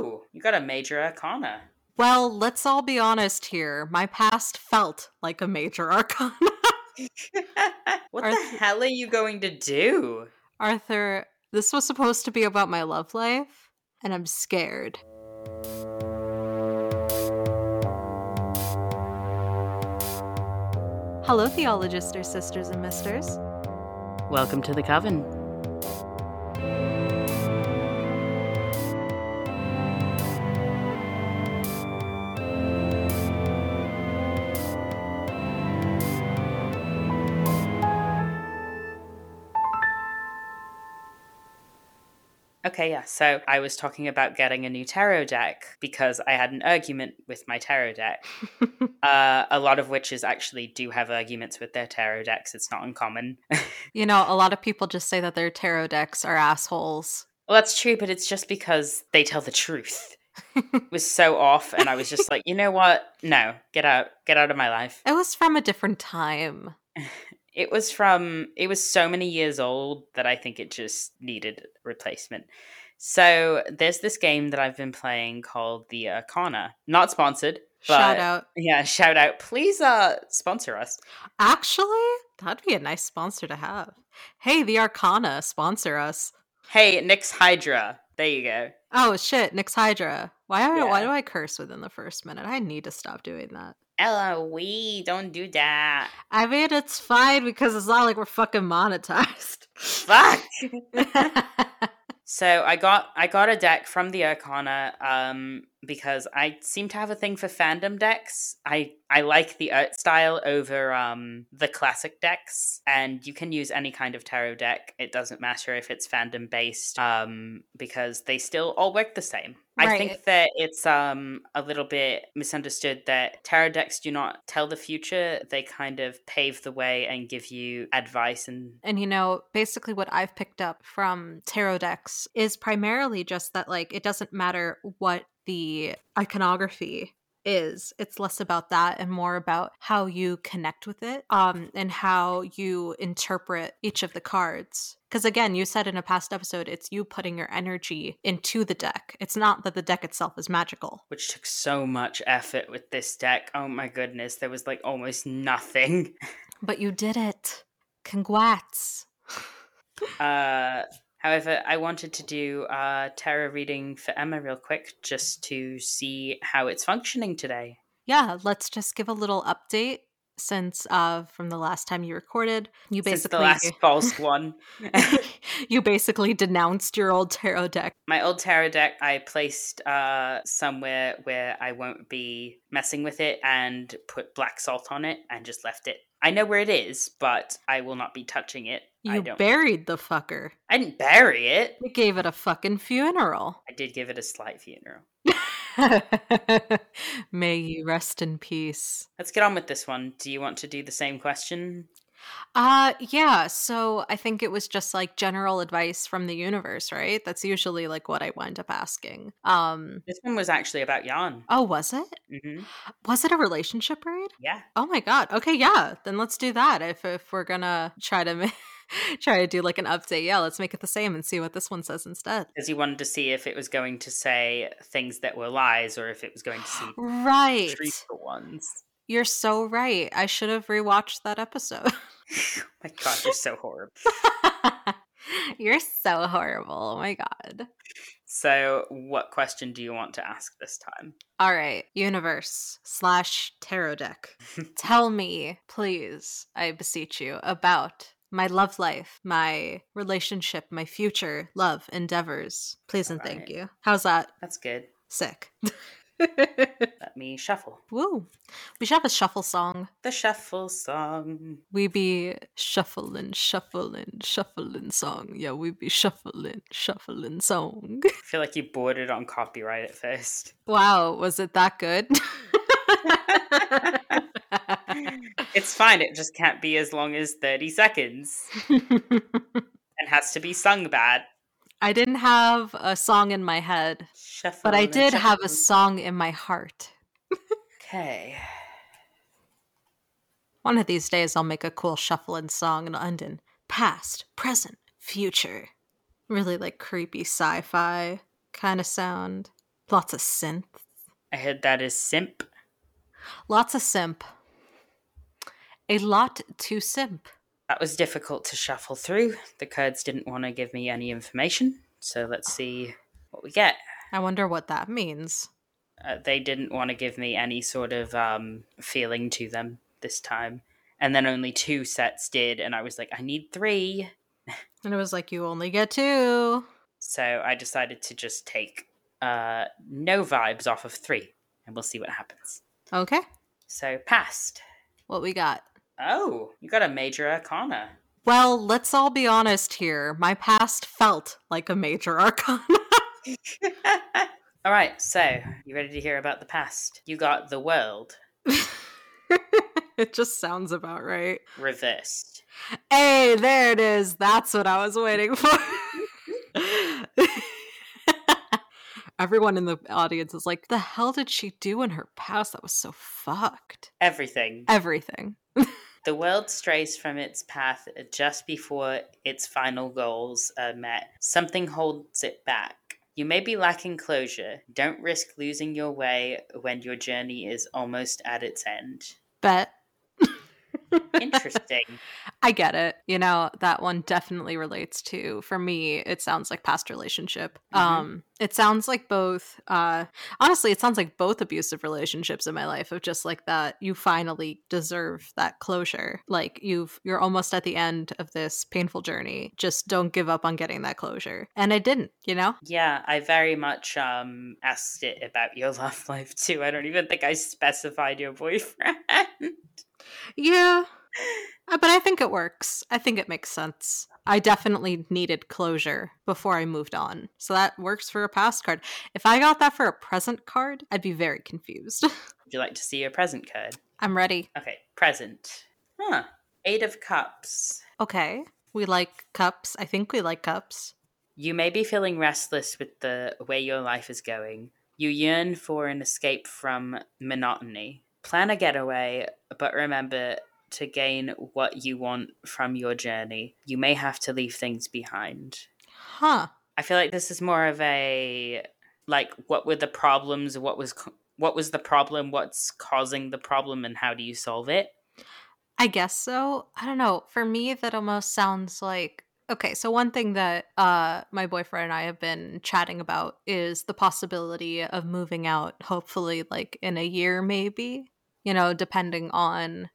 Oh, you got a major arcana. Well, let's all be honest here. My past felt like a major arcana. what Arthur- the hell are you going to do? Arthur, this was supposed to be about my love life, and I'm scared. Hello, theologists, or sisters and misters. Welcome to the coven. Okay, yeah. So I was talking about getting a new tarot deck because I had an argument with my tarot deck. uh, a lot of witches actually do have arguments with their tarot decks. It's not uncommon. You know, a lot of people just say that their tarot decks are assholes. well, that's true, but it's just because they tell the truth. It was so off, and I was just like, you know what? No, get out, get out of my life. It was from a different time. It was from, it was so many years old that I think it just needed replacement. So there's this game that I've been playing called the Arcana. Not sponsored. But, Shout out. Yeah, shout out. Please uh sponsor us. Actually, that'd be a nice sponsor to have. Hey, the Arcana, sponsor us. Hey, Nix Hydra. There you go. Oh shit, Nix Hydra. Why why Yeah. do I curse within the first minute? I need to stop doing that. Ella, we don't do that. I mean, it's fine because it's not like we're fucking monetized. Fuck. So I got I got a deck from the Arcana um, because I seem to have a thing for fandom decks. I I like the art style over um, the classic decks, and you can use any kind of tarot deck. It doesn't matter if it's fandom based um, because they still all work the same. I think that it's um, a little bit misunderstood that tarot decks do not tell the future; they kind of pave the way and give you advice and And you know, basically what I've picked up from tarot decks is primarily just that like it doesn't matter what the iconography is. It's less about that and more about how you connect with it um and how you interpret each of the cards. Cuz again, you said in a past episode it's you putting your energy into the deck. It's not that the deck itself is magical. which took so much effort with this deck. Oh my goodness, there was like almost nothing. But you did it. Congrats. Uh, however, I wanted to do a tarot reading for Emma real quick just to see how it's functioning today. Yeah, let's just give a little update since uh from the last time you recorded. You Since basically the last false one. you basically denounced your old tarot deck. My old tarot deck I placed uh, somewhere where I won't be messing with it and put black salt on it and just left it. I know where it is, but I will not be touching it. You buried the fucker. I didn't bury it. You gave it a fucking funeral. I did give it a slight funeral. May you rest in peace. Let's get on with this one. Do you want to do the same question? Uh yeah, so I think it was just like general advice from the universe, right? That's usually like what I wind up asking. Um This one was actually about Jan. oh, was it? hmm Was it a relationship read? Yeah. Oh my god. Okay, yeah. Then let's do that. If if we're gonna try to try to do like an update, yeah, let's make it the same and see what this one says instead. Because he wanted to see if it was going to say things that were lies or if it was going to see Right. truthful ones. You're so right. I should have rewatched that episode. oh my god, you're so horrible. You're so horrible. Oh my god. So, what question do you want to ask this time? All right, universe slash tarot deck. Tell me, please, I beseech you, about my love life, my relationship, my future love endeavors. Please and thank you. How's that? That's good. Sick. Let me shuffle. Woo. We should have a shuffle song. The shuffle song. We be shuffling, shuffling, shuffling song. Yeah, we be shuffling, shuffling song. I feel like you boarded on copyright at first. wow, was it that good? It's fine, it just can't be as long as 30 seconds. and has to be sung bad. I didn't have a song in my head, Shuffle but I and did have a song in my heart. Okay. One of these days, I'll make a cool shuffling song in London. Past, present, future. Really like creepy sci fi kind of sound. Lots of synth. I heard that is simp. Lots of simp. A lot to simp. That was difficult to shuffle through. The Kurds didn't want to give me any information, so let's see what we get. I wonder what that means. Uh, they didn't want to give me any sort of um, feeling to them this time. And then only two sets did, and I was like, I need three. And it was like, you only get two. So I decided to just take uh, no vibes off of three, and we'll see what happens. Okay. So passed. What we got? Oh, you got a major arcana. Well, let's all be honest here. My past felt like a major arcana. All right, so you ready to hear about the past? You got the world it just sounds about right. reversed. Hey, there it is. That's what I was waiting for. Everyone in the audience is like, the hell did she do in her past? That was so fucked. Everything. Everything. The world strays from its path uh, just before its final goals are met. Something holds it back. You may be lacking closure. Don't risk losing your way when your journey is almost at its end. Bet. Interesting. I get it. You know, that one definitely relates to for me, it sounds like past relationship. Mhm. Um it sounds like both uh honestly, it sounds like both abusive relationships in my life of just like that you finally deserve that closure. Like you've you're almost at the end of this painful journey. Just don't give up on getting that closure. And I didn't, you know? yeah, I very much um asked it about your love life too. I don't even think I specified your boyfriend. Yeah. Uh, But I think it works. I think it makes sense. I definitely needed closure before I moved on. So that works for a past card. If I got that for a present card, I'd be very confused. Would you like to see your present card? I'm ready. Okay, present. Huh. Eight of Cups. Okay. We like cups. I think we like cups. You may be feeling restless with the way your life is going. You yearn for an escape from monotony. Plan a getaway, but remember to gain what you want from your journey. You may have to leave things behind. Huh. I feel like this is more of a like what were the problems, what was what was the problem, what's causing the problem and how do you solve it? I guess so. I don't know. For me, that almost sounds like okay. So one thing that uh, my boyfriend and I have been chatting about is the possibility of moving out. Hopefully, like in a year, maybe. You know, depending on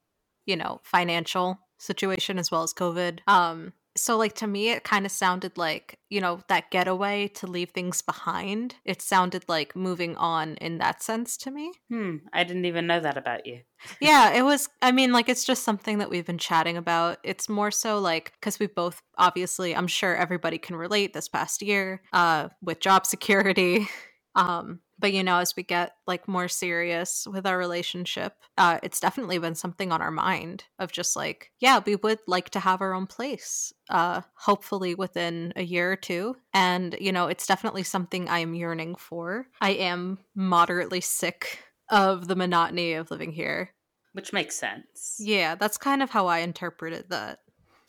you know financial situation as well as COVID. Um. So like to me, it kind of sounded like you know that getaway to leave things behind. It sounded like moving on in that sense to me. Hmm, I didn't even know that about you. yeah, it was. I mean, like, it's just something that we've been chatting about. It's more so like because we both, obviously, I'm sure everybody can relate this past year uh, with job security. Um, but you know, as we get like more serious with our relationship, uh, it's definitely been something on our mind of just like, yeah, we would like to have our own place, uh, hopefully within a year or two. And you know, it's definitely something I am yearning for. I am moderately sick of the monotony of living here. Which makes sense. Yeah, that's kind of how I interpreted that.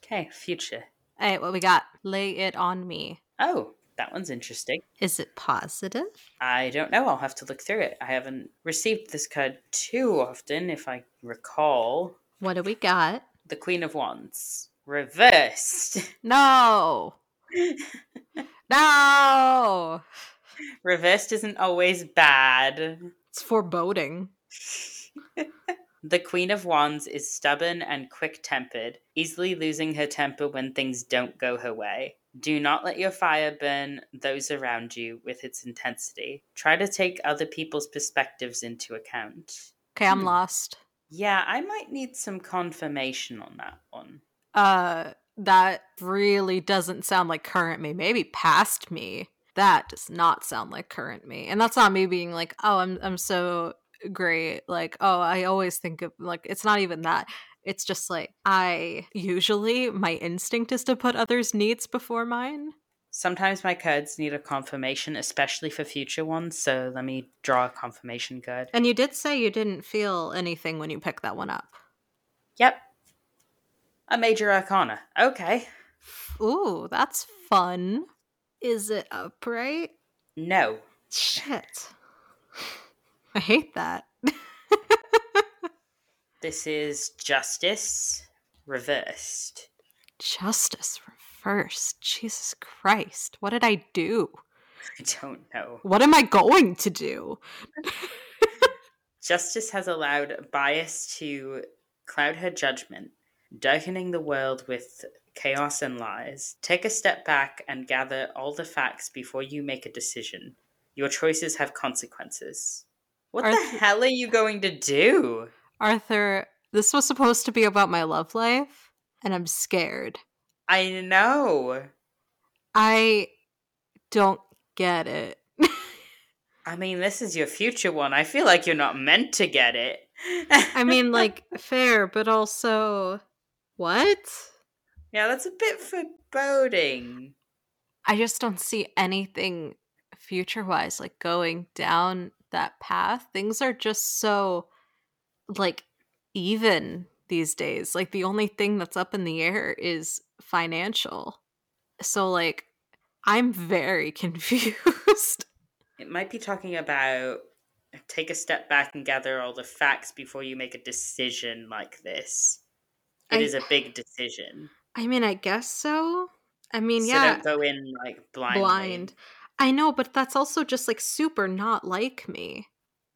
Okay, future. All right, what we got? Lay it on me. Oh, that one's interesting. Is it positive? I don't know. I'll have to look through it. I haven't received this card too often, if I recall. What do we got? The Queen of Wands. Reversed. No. no. Reversed isn't always bad. It's foreboding. The Queen of Wands is stubborn and quick tempered, easily losing her temper when things don't go her way. Do not let your fire burn those around you with its intensity. Try to take other people's perspectives into account. Okay, I'm Hmm. lost. Yeah, I might need some confirmation on that one. Uh that really doesn't sound like current me. Maybe past me. That does not sound like current me. And that's not me being like, "Oh, I'm I'm so great." Like, "Oh, I always think of like it's not even that." It's just like I usually my instinct is to put others' needs before mine. Sometimes my cards need a confirmation, especially for future ones, so let me draw a confirmation card. And you did say you didn't feel anything when you picked that one up. Yep. A major arcana. Okay. Ooh, that's fun. Is it upright? No. Shit. I hate that. This is justice reversed. Justice reversed. Jesus Christ. What did I do? I don't know. What am I going to do? Justice has allowed bias to cloud her judgment, darkening the world with chaos and lies. Take a step back and gather all the facts before you make a decision. Your choices have consequences. What Arthur- the hell are you going to do? Arthur, this was supposed to be about my love life, and I'm scared. I know. I don't get it. I mean, this is your future one. I feel like you're not meant to get it. I mean, like, fair, but also. What? yeah, that's a bit foreboding. I just don't see anything future wise, like going down that path. Things are just so, like, even these days. Like, the only thing that's up in the air is financial. So, like, I'm very confused. It might be talking about take a step back and gather all the facts before you make a decision like this. It I- is a big decision. I mean, I guess so. I mean, so yeah, don't go in like blindly. blind. I know, but that's also just like super not like me.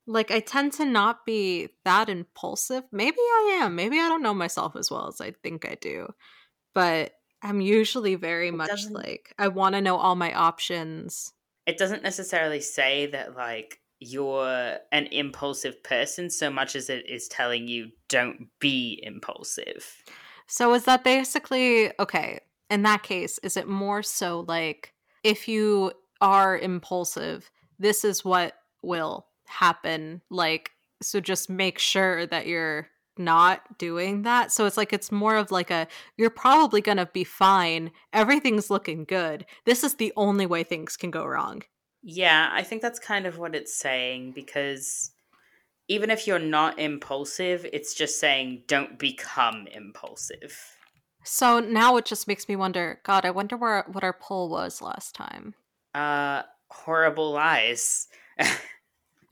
Like, I tend to not be that impulsive. Maybe I am. Maybe I don't know myself as well as I think I do. But I'm usually very It much like, I want to know all my options. It doesn't necessarily say that like you're an impulsive person so much as it is telling you don't be impulsive. So, is that basically okay? In that case, is it more so like if you are impulsive, this is what will happen? Like, so just make sure that you're not doing that. So, it's like it's more of like a you're probably gonna be fine. Everything's looking good. This is the only way things can go wrong. Yeah, I think that's kind of what it's saying because even if you're not impulsive, it's just saying don't become impulsive. So now it just makes me wonder God, I wonder where what our poll was last time. Uh horrible lies.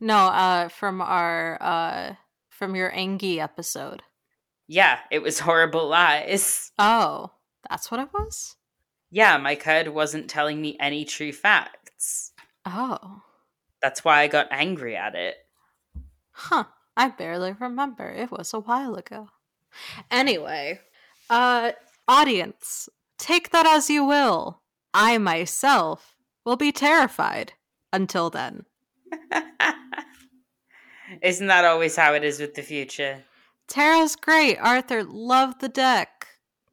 No, uh from our uh from your Angie episode. yeah, it was horrible lies. Oh, that's what it was? Yeah, my cud wasn't telling me any true facts. Oh. That's why I got angry at it. Huh. I barely remember. It was a while ago. Anyway, uh audience, take that as you will. I myself will be terrified until then. Isn't that always how it is with the future? Tarot's great. Arthur, love the deck.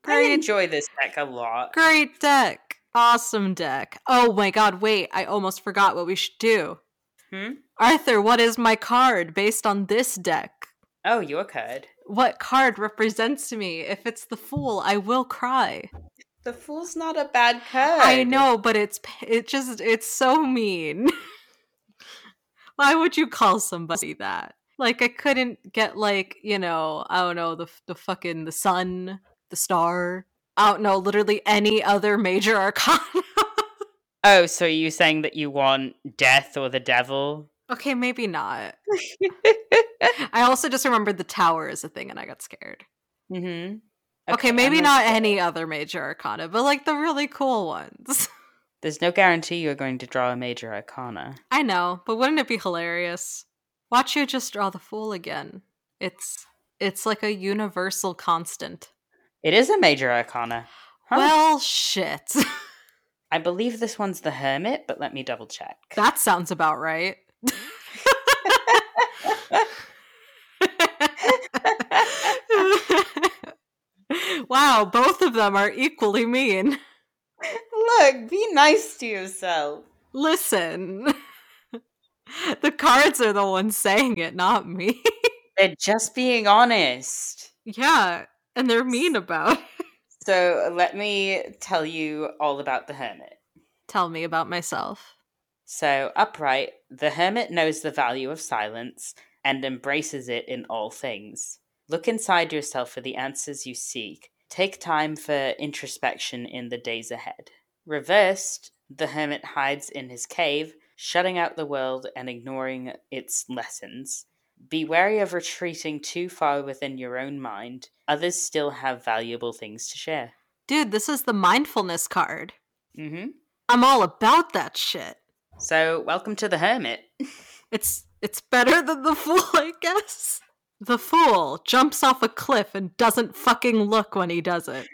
I Great enjoy this deck a lot. Great deck. Awesome deck. Oh my god, wait, I almost forgot what we should do. Hmm? Arthur, what is my card based on this deck? Oh, your card. What card represents me? If it's the Fool, I will cry. The Fool's not a bad card. I know, but it's it just it's so mean. Why would you call somebody that? Like I couldn't get like, you know, I don't know, the the fucking the sun, the star. I don't know, literally any other major arcana. Oh, so are you saying that you want death or the devil? okay, maybe not. I also just remembered the tower is a thing and I got scared. mm-hmm. Okay, maybe not any other major arcana, but like the really cool ones. There's no guarantee you're going to draw a major arcana. I know, but wouldn't it be hilarious? Watch you just draw the fool again. It's it's like a universal constant. It is a major arcana. Huh. Well, shit. I believe this one's the Hermit, but let me double check. that sounds about right. wow, both of them are equally mean. Look, be nice to yourself. Listen. the cards are the ones saying it, not me. They're just being honest. yeah, and they're mean about it. So let me tell you all about the Hermit. Tell me about myself. So, upright, the hermit knows the value of silence and embraces it in all things. Look inside yourself for the answers you seek. Take time for introspection in the days ahead. Reversed, the hermit hides in his cave, shutting out the world and ignoring its lessons. Be wary of retreating too far within your own mind. Others still have valuable things to share. Dude, this is the mindfulness card. Mm-hmm. I'm all about that shit. So, welcome to the Hermit. It's it's better than the fool, I guess. The fool jumps off a cliff and doesn't fucking look when he does it.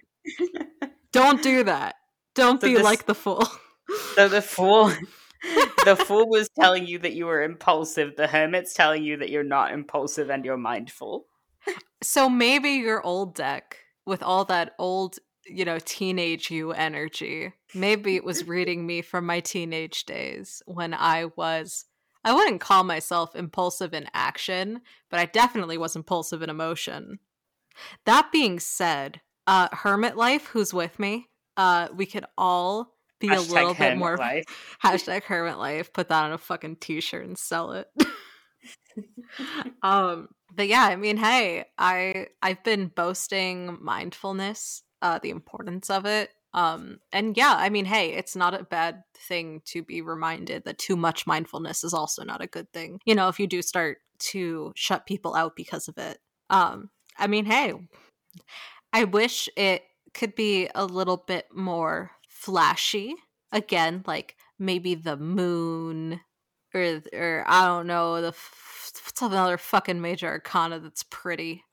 Don't do that. Don't So be this- like the fool. So the fool, the fool was telling you that you were impulsive. The hermit's telling you that you're not impulsive and you're mindful. So maybe your old deck with all that old, you know, teenage you energy, maybe it was reading me from my teenage days when I was I wouldn't call myself impulsive in action, but I definitely was impulsive in emotion. That being said, uh hermit life who's with me, uh we could all be a little bit more life. hashtag hermit life put that on a fucking t-shirt and sell it. Um but yeah i mean hey i i've been boasting mindfulness uh the importance of it. Um and yeah i mean hey it's not a bad thing to be reminded that too much mindfulness is also not a good thing you know if you do start to shut people out because of it. Um i mean hey i wish it could be a little bit more flashy again like maybe the moon or or I don't know the f- what's another fucking major arcana that's pretty.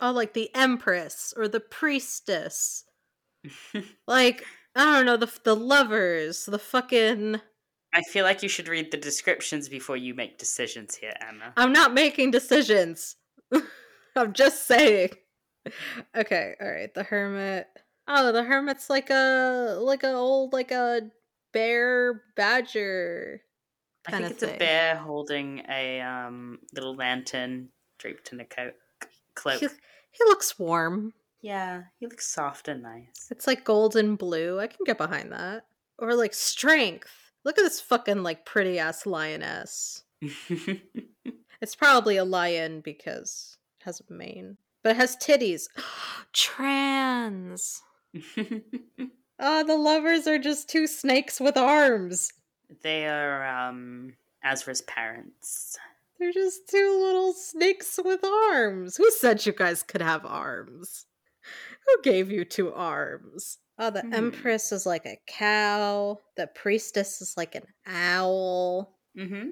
Oh, like the empress or the priestess. Like I don't know the the lovers, the fucking. I feel like you should read the descriptions before you make decisions here, Emma. I'm not making decisions. I'm just saying. Okay, all right. The hermit. Oh, the hermit's like a like a old like a bear badger. I think it's a bear holding a um, little lantern draped in a coat cloak. He, he looks warm. Yeah, he looks soft and nice. It's like golden blue. I can get behind that. Or like strength. Look at this fucking like pretty ass lioness. It's probably a lion because it has a mane. But it has titties. Trans. Ah, the lovers are just two snakes with arms. they are um, Asra's parents. They're just two little snakes with arms. Who said you guys could have arms? Who gave you two arms? Oh, the Hmm. empress is like a cow. The priestess is like an owl. Mm-hmm.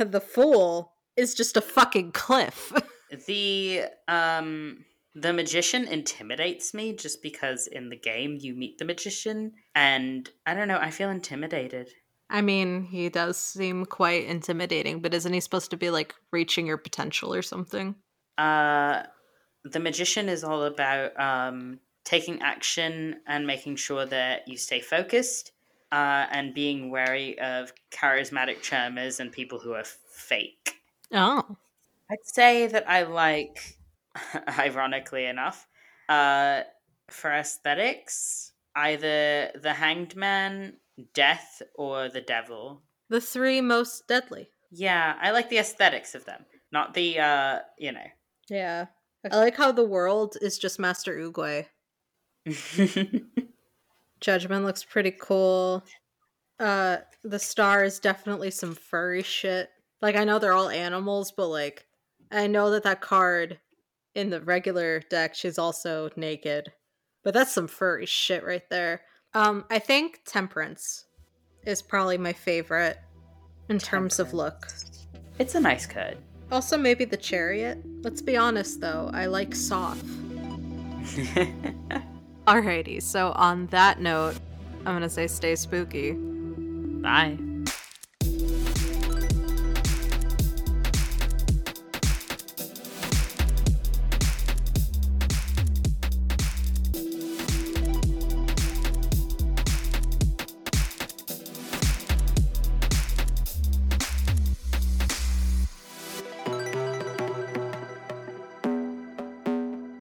The fool is just a fucking cliff. The um the magician intimidates me just because in the game you meet the magician and I don't know, I feel intimidated. I mean, he does seem quite intimidating, but isn't he supposed to be like reaching your potential or something? Uh the magician is all about um taking action and making sure that you stay focused uh and being wary of charismatic charmers and people who are fake. Oh. I'd say that I like, ironically enough, uh, for aesthetics, either the Hanged Man, Death, or the Devil. The three most deadly. Yeah, I like the aesthetics of them, not the, uh, you know. Yeah. I like how the world is just Master Oogway. Judgment looks pretty cool. Uh the star is definitely some furry shit. Like I know they're all animals, but like I know that that card in the regular deck she's also naked. But that's some furry shit right there. Um I think Temperance is probably my favorite in terms of look. it's a nice cut. Also maybe the Chariot. Let's be honest though, I like soft. Alrighty, so on that note, I'm gonna say stay spooky. Bye.